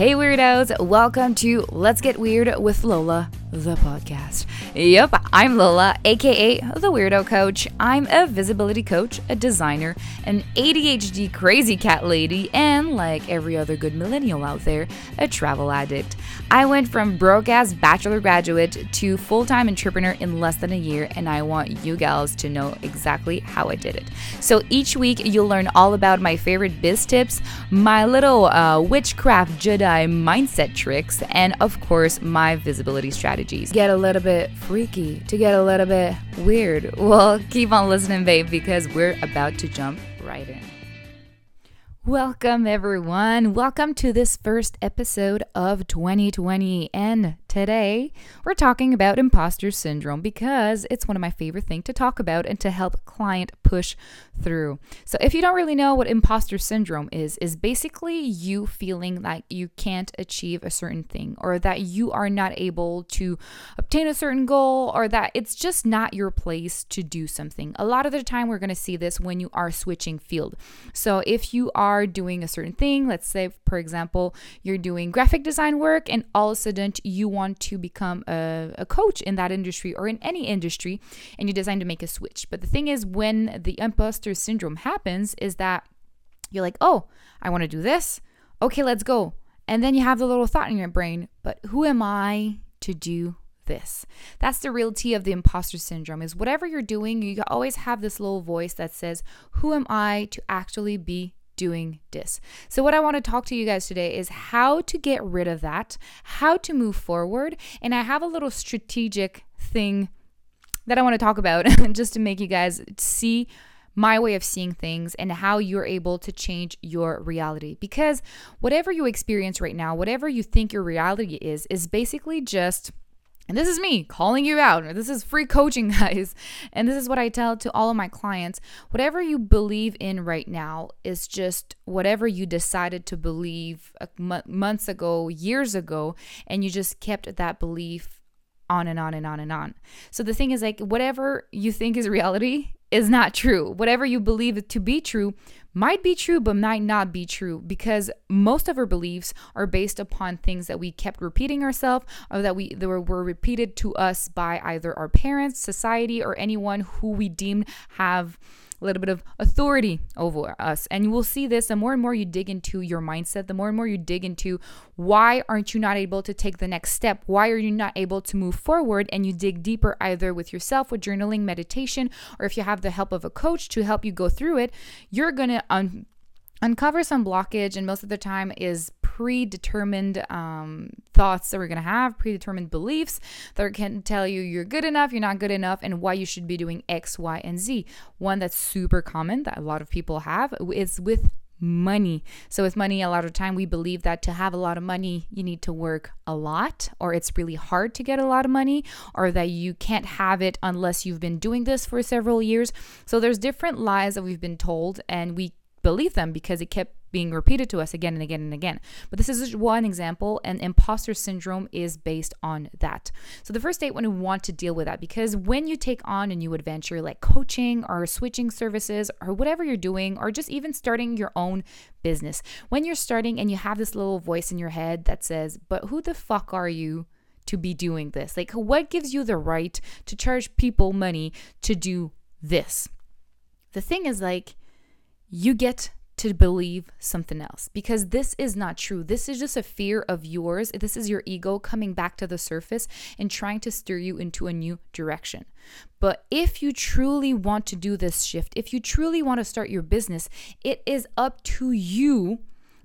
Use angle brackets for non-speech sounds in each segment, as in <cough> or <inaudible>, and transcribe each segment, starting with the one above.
Hey, weirdos, welcome to Let's Get Weird with Lola, the podcast. Yep, I'm Lola, aka the Weirdo Coach. I'm a visibility coach, a designer, an ADHD crazy cat lady, and like every other good millennial out there, a travel addict. I went from broke ass bachelor graduate to full time entrepreneur in less than a year, and I want you gals to know exactly how I did it. So each week, you'll learn all about my favorite biz tips, my little uh, witchcraft Jedi mindset tricks, and of course, my visibility strategies. Get a little bit freaky, to get a little bit weird. <laughs> Well, keep on listening, babe, because we're about to jump right in. Welcome, everyone. Welcome to this first episode of 2020. And today we're talking about imposter syndrome because it's one of my favorite things to talk about and to help client push through. So, if you don't really know what imposter syndrome is, is basically you feeling like you can't achieve a certain thing or that you are not able to obtain a certain goal or that it's just not your place to do something. A lot of the time, we're going to see this when you are switching field. So, if you are doing a certain thing, let's say, for example, you're doing graphic design work and all of a sudden you want to become a, a coach in that industry or in any industry and you decide to make a switch. But the thing is, when the imposter syndrome happens, is that you're like, oh, I want to do this. Okay, let's go. And then you have the little thought in your brain, but who am I to do this. That's the reality of the imposter syndrome is whatever you're doing, you always have this little voice that says, "Who am I to actually be doing this?" So what I want to talk to you guys today is how to get rid of that, how to move forward, and I have a little strategic thing that I want to talk about <laughs> just to make you guys see my way of seeing things and how you're able to change your reality. Because whatever you experience right now, whatever you think your reality is, is basically just. And this is me calling you out. This is free coaching, <laughs> guys. And this is what I tell to all of my clients. Whatever you believe in right now is just whatever you decided to believe months ago, years ago, and you just kept that belief on and on and on and on. So the thing is, like, whatever you think is reality is not true. Whatever you believe to be true might be true, but might not be true because most of our beliefs are based upon things that we kept repeating ourselves or that we that were, were repeated to us by either our parents, society, or anyone who we deemed have a little bit of authority over us. And you will see this the more and more you dig into your mindset, the more and more you dig into why aren't you not able to take the next step? Why are you not able to move forward? And you dig deeper either with yourself, with journaling, meditation, or if you have the help of a coach to help you go through it, you're going to un- uncover some blockage. And most of the time is predetermined um, thoughts that we're going to have, predetermined beliefs that can tell you you're good enough, you're not good enough, and why you should be doing X, Y, and Z. One that's super common that a lot of people have is with money. So with money, a lot of time we believe that to have a lot of money, you need to work a lot, or it's really hard to get a lot of money, or that you can't have it unless you've been doing this for several years. So there's different lies that we've been told, and we believe them because it kept being repeated to us again and again and again. But this is just one example, and imposter syndrome is based on that. So, the first date when we want to deal with that, because when you take on a new adventure like coaching or switching services or whatever you're doing, or just even starting your own business, when you're starting and you have this little voice in your head that says, But who the fuck are you? To be doing this? Like, what gives you the right to charge people money to do this? The thing is, like, you get to believe something else because this is not true. This is just a fear of yours. This is your ego coming back to the surface and trying to steer you into a new direction. But if you truly want to do this shift, if you truly want to start your business, it is up to you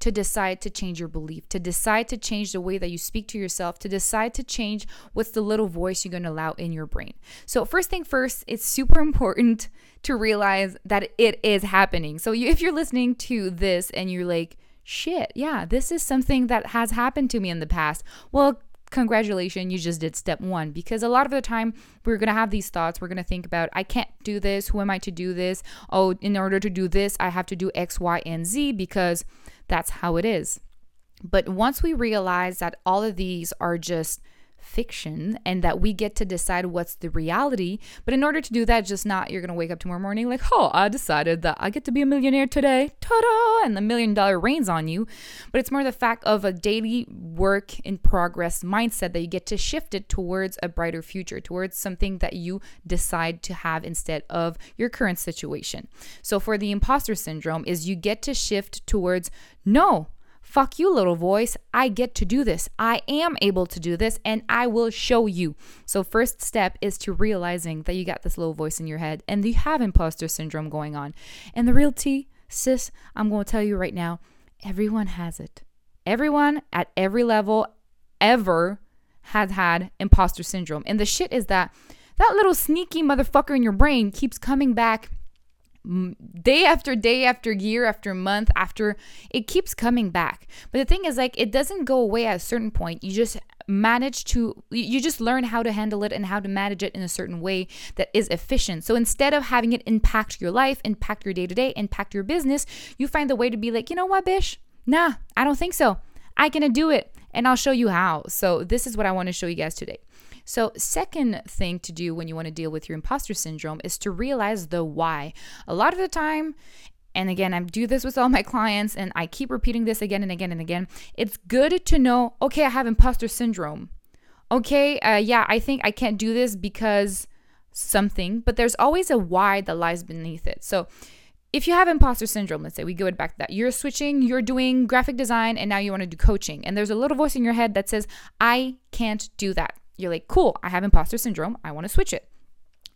to decide to change your belief, to decide to change the way that you speak to yourself, to decide to change what's the little voice you're going to allow in your brain. So, first thing first, it's super <laughs> important to realize that it is happening. So, you, if you're listening to this and you're like, shit, yeah, this is something that has happened to me in the past. Well, congratulations, you just did step one. Because a lot of the time, we're going to have these thoughts. We're going to think about, I can't do this. Who am I to do this? Oh, in order to do this, I have to do X, Y, and Z because that's how it is. But once we realize that all of these are just fiction and that we get to decide what's the reality. But in order to do that, just not you're gonna wake up tomorrow morning like, oh, I decided that I get to be a millionaire today, ta-da, and the million dollar rains on you. But it's more the fact of a daily work in progress mindset that you get to shift it towards a brighter future, towards something that you decide to have instead of your current situation. So for the imposter syndrome is you get to shift towards no, Fuck you, little voice. I get to do this. I am able to do this and I will show you. So, first step is to realizing that you got this little voice in your head and you have imposter syndrome going on. And the real tea, sis, I'm going to tell you right now everyone has it. Everyone at every level ever has had imposter syndrome. And the shit is that that little sneaky motherfucker in your brain keeps coming back day after day after year after month after it keeps coming back. But the thing is like it doesn't go away at a certain point. You just manage to you just learn how to handle it and how to manage it in a certain way that is efficient. So instead of having it impact your life impact your day to day impact your business you find the way to be like you know what bish? Nah i don't think so. I can do it and i'll show you how. So this is what i want to show you guys today so, second thing to do when you want to deal with your imposter syndrome is to realize the why. A lot of the time, and again, I do this with all my clients and I keep repeating this again and again and again. It's good to know, okay, I have imposter syndrome. Okay, uh, yeah, I think I can't do this because something, but there's always a why that lies beneath it. So, if you have imposter syndrome, let's say we go back to that, you're switching, you're doing graphic design, and now you want to do coaching, and there's a little voice in your head that says, I can't do that you're like, cool, I have imposter syndrome. I want to switch it.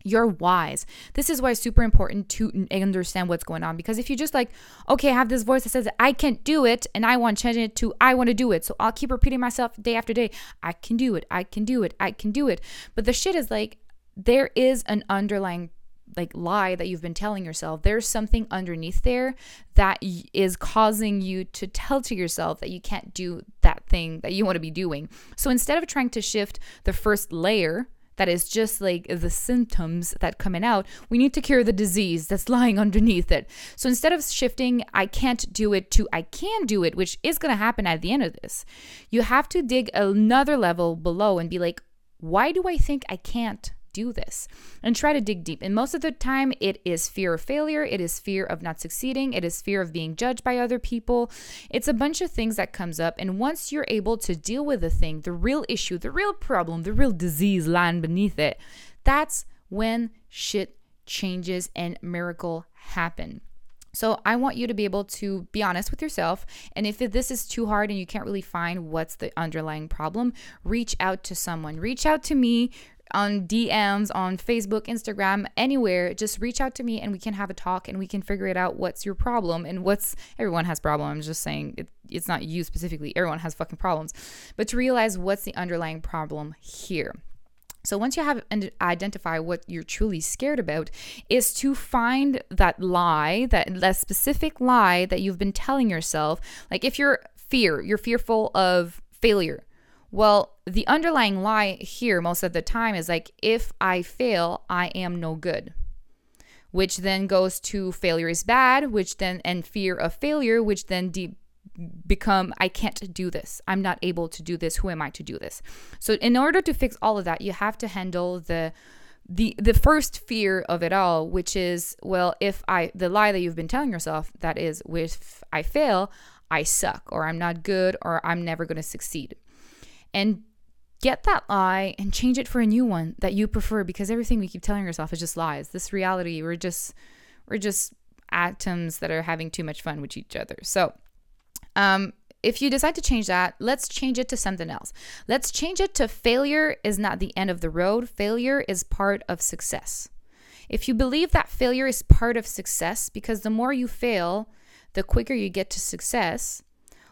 You're wise. This is why it's super important to understand what's going on. Because if you just like, okay, I have this voice that says I can't do it, and I want to change it to I want to do it. So I'll keep repeating myself day after day. I can do it. I can do it. I can do it. But the shit is like, there is an underlying like lie that you've been telling yourself there's something underneath there that is causing you to tell to yourself that you can't do that thing that you want to be doing. So instead of trying to shift the first layer that is just like the symptoms that coming out we need to cure the disease that's lying underneath it. So instead of shifting i can't do it to i can do it which is going to happen at the end of this you have to dig another level below and be like why do i think i can't do this and try to dig deep. And most of the time, it is fear of failure, it is fear of not succeeding, it is fear of being judged by other people. It's a bunch of things that comes up. And once you're able to deal with the thing, the real issue, the real problem, the real disease lying beneath it, that's when shit changes and miracle happen. So I want you to be able to be honest with yourself. And if this is too hard and you can't really find what's the underlying problem, reach out to someone. Reach out to me, on DMs, on Facebook, Instagram, anywhere, just reach out to me and we can have a talk and we can figure it out what's your problem and what's everyone has problems. I'm just saying it, it's not you specifically, everyone has fucking problems. But to realize what's the underlying problem here. So once you have identify what you're truly scared about is to find that lie, that that specific lie that you've been telling yourself. Like if you're fear, you're fearful of failure well, the underlying lie here most of the time is like, if I fail, I am no good. Which then goes to failure is bad, which then, and fear of failure, which then de- become, I can't do this. I'm not able to do this. Who am I to do this? So, in order to fix all of that, you have to handle the the the first fear of it all which is well if i the lie that you've been telling yourself that is if i fail i suck or i'm not good or i'm never going to succeed and get that lie and change it for a new one that you prefer because everything we keep telling ourselves is just lies. This reality, we're just we're just atoms that are having too much fun with each other. So, um if you decide to change that, let's change it to something else. Let's change it to failure is not the end of the road. Failure is part of success. If you believe that failure is part of success because the more you fail, the quicker you get to success,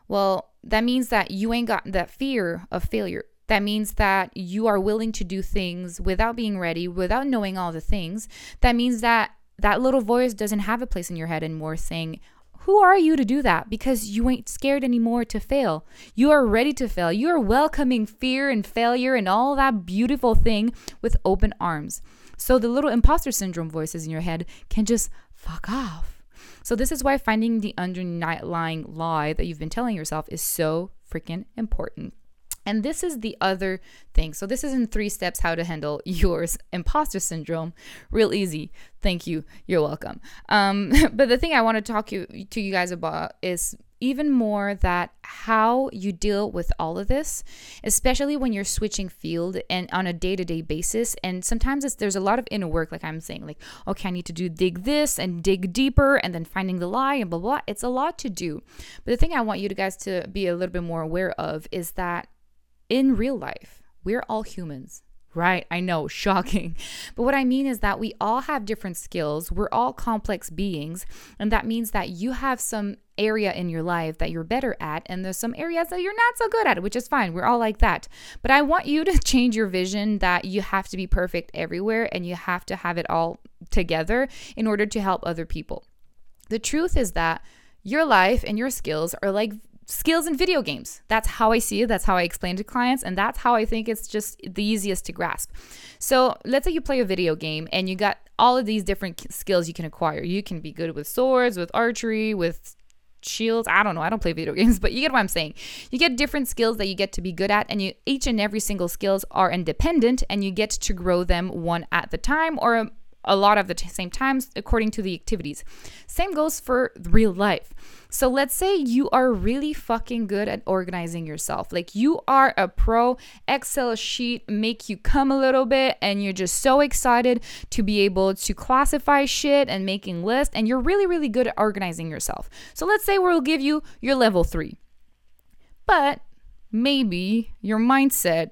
well, that means that you ain't got that fear of failure. That means that you are willing to do things without being ready, without knowing all the things. That means that that little voice doesn't have a place in your head anymore saying, who are you to do that? Because you ain't scared anymore to fail. You are ready to fail. You are welcoming fear and failure and all that beautiful thing with open arms. So the little imposter syndrome voices in your head can just fuck off. So, this is why finding the underlying lie that you've been telling yourself is so freaking important. And this is the other thing. So, this is in three steps how to handle <laughs> yours imposter syndrome. Real easy. Thank you. You're welcome. Um, <laughs> but the thing I want to talk you, to you guys about is even more that how you deal with all of this, especially when you're switching field and on a day-to-day basis. And sometimes there's a lot of inner work, like I'm saying, like, okay, I need to do dig this and dig deeper and then finding the lie and blah blah. It's a lot to do. But the thing I want you guys to be a little bit more aware of is that in real life, we're all humans. Right, I know, <laughs> shocking. But what I mean is that we all have different skills. We're all complex beings. And that means that you have some area in your life that you're better at, and there's some areas that you're not so good at, which is fine. We're all like that. But I want you <laughs> to change your vision that you have to be perfect everywhere and you have to have it all together in order to help other people. The truth is that your life and your skills are like skills in video games. That's how I see it. That's how I explain to clients. And that's how I think it's just the easiest to grasp. So let's say you play a video game and you got all of these different skills you can acquire. You can be good with swords, with archery, with shields. I don't know. I don't play video <laughs> games, but you get what I'm saying. You get different skills that you get to be good at, and you each and every single skills are independent, and you get to grow them one at the time or a lot of the t- same times according to the activities. Same goes for real life. So let's say you are really fucking good at organizing yourself. Like you are a pro Excel sheet make you come a little bit and you're just so excited to be able to classify shit and making lists and you're really really good at organizing yourself. So let's say we'll give you your level 3. But maybe your mindset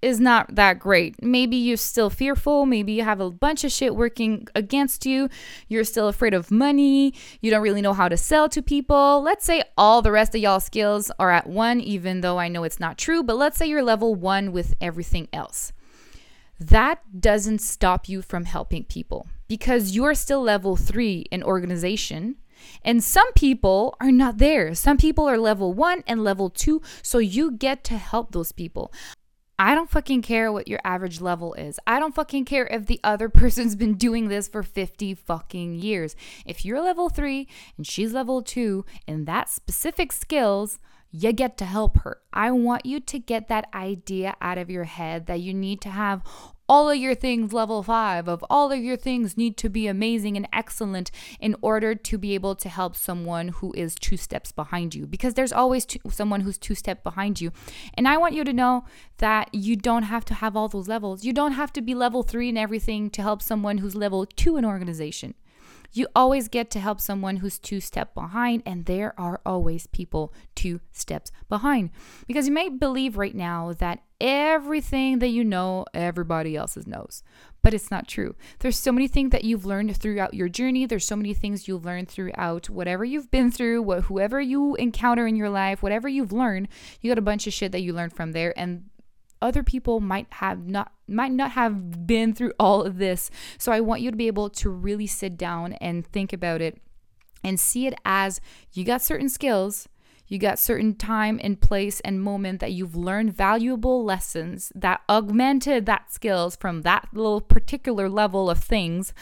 is not that great. Maybe you're still fearful. Maybe you have a bunch of shit working against you. You're still afraid of money. You don't really know how to sell to people. Let's say all the rest of y'all skills are at one, even though I know it's not true, but let's say you're level one with everything else. That doesn't stop you from helping people because you're still level three in organization. And some people are not there. Some people are level one and level two. So you get to help those people. I don't fucking care what your average level is. I don't fucking care if the other <laughs> person's been doing this for 50 fucking years. If you're level 3 and she's level 2 in that specific skills, you get to help her. I want you to get that idea out of your head that you need to have all of your things level five, of all of your things need to be amazing and excellent in order to be able to help someone who is two steps behind you. Because there's always two, someone who's two steps behind you. And I want you to know that you don't have to have all those levels. You don't have to be level three in everything to help someone who's level two in organization. You always get to help someone who's two steps behind, and there are always people two steps behind. Because you may believe right now that everything that you know, everybody else's knows. But it's not true. There's so many things that you've learned throughout your journey. There's so many things you've learned throughout whatever you've been through, what, whoever you encounter in your life, whatever you've learned, you got a bunch of shit that you learned from there. And other people might have not might not have been through all of this. So I want you to be able to really sit down and think about it and see it as you got certain skills, you got certain time and place and moment that you've learned valuable lessons that augmented that skills from that little particular level of things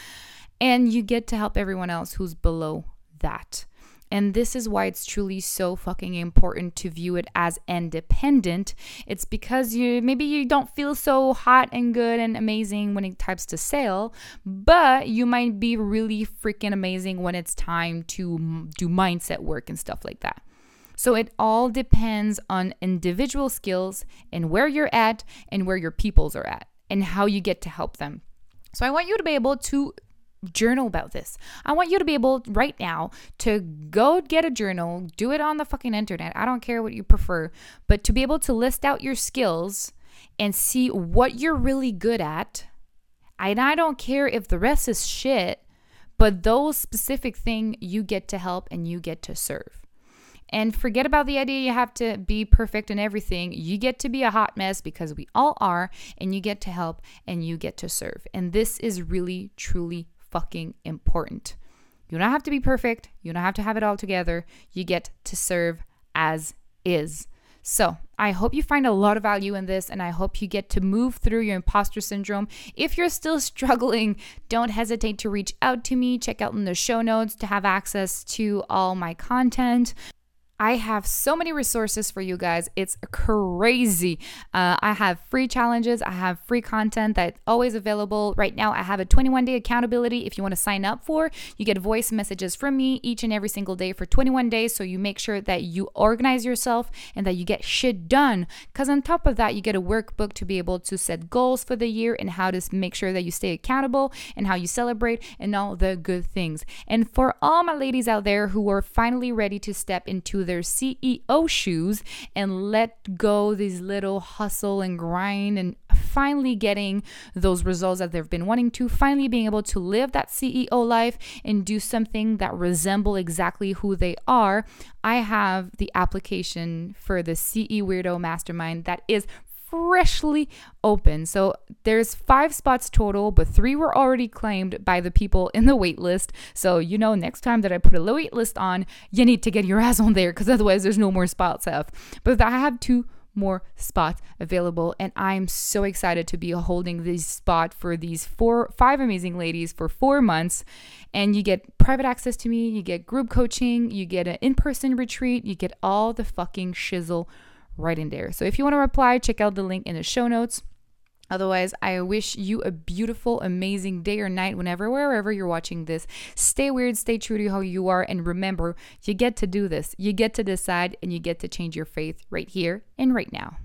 and you get to help everyone else who's below that. And this is why it's truly so fucking important to view it as independent. It's because you maybe you don't feel so hot and good and amazing when it types to sale, but you might be really freaking amazing when it's time to do mindset work and stuff like that. So it all depends on individual skills and where you're at and where your peoples are at and how you get to help them. So I want you to be able to journal about this. I want you to be able right now to go get a journal, do it on the fucking internet. I don't care what you prefer, but to be able to list out your skills and see what you're really good at. And I don't care if the rest is shit, but those specific thing you get to help and you get to serve. And forget about the idea you have to be perfect in everything. You get to be a hot mess because we all are, and you get to help and you get to serve. And this is really, truly fucking important. You don't have to be perfect. You don't have to have it all together. You get to serve as is. So, I hope you find a lot of value in this and I hope you get to move through your imposter syndrome. If you're still <laughs> struggling, don't hesitate to reach out to me. Check out in the show notes to have access to all my content. I have so many resources for you guys. It's crazy. Uh, I have free challenges. I have free content that's always available. Right now, I have a 21 day accountability. If you want to sign up for, you get voice messages from me each and every single day for 21 days. So you make sure that you organize yourself and that you get shit done. Because on top of that, you get a workbook to be able to set goals for the year and how to make sure that you stay accountable and how you celebrate and all the good things. And for all my ladies out there who are finally ready to step into their CEO shoes and let go these little hustle and grind and finally getting those results that they've been wanting to, finally being able to live that CEO life and do something that resemble exactly who they are. I have the application for the CE Weirdo Mastermind that is freshly open. So there's five spots total, but three were already claimed by the people in the wait list. So you know, next time that I put a wait list on, you need to get your ass on there because otherwise there's no more spots left. But I have two more spots available and i'm so excited to be holding this spot for these four five amazing ladies for four months and you get private access to me you get group coaching you get an in-person retreat you get all the fucking shizzle right in there. So if you want to reply, check out the link in the show notes. Otherwise, I wish you a beautiful, amazing day or night whenever, wherever you're watching this. Stay weird, stay true to how you are, and remember, you get to do this. You get to decide, and you get to change your faith right here and right now.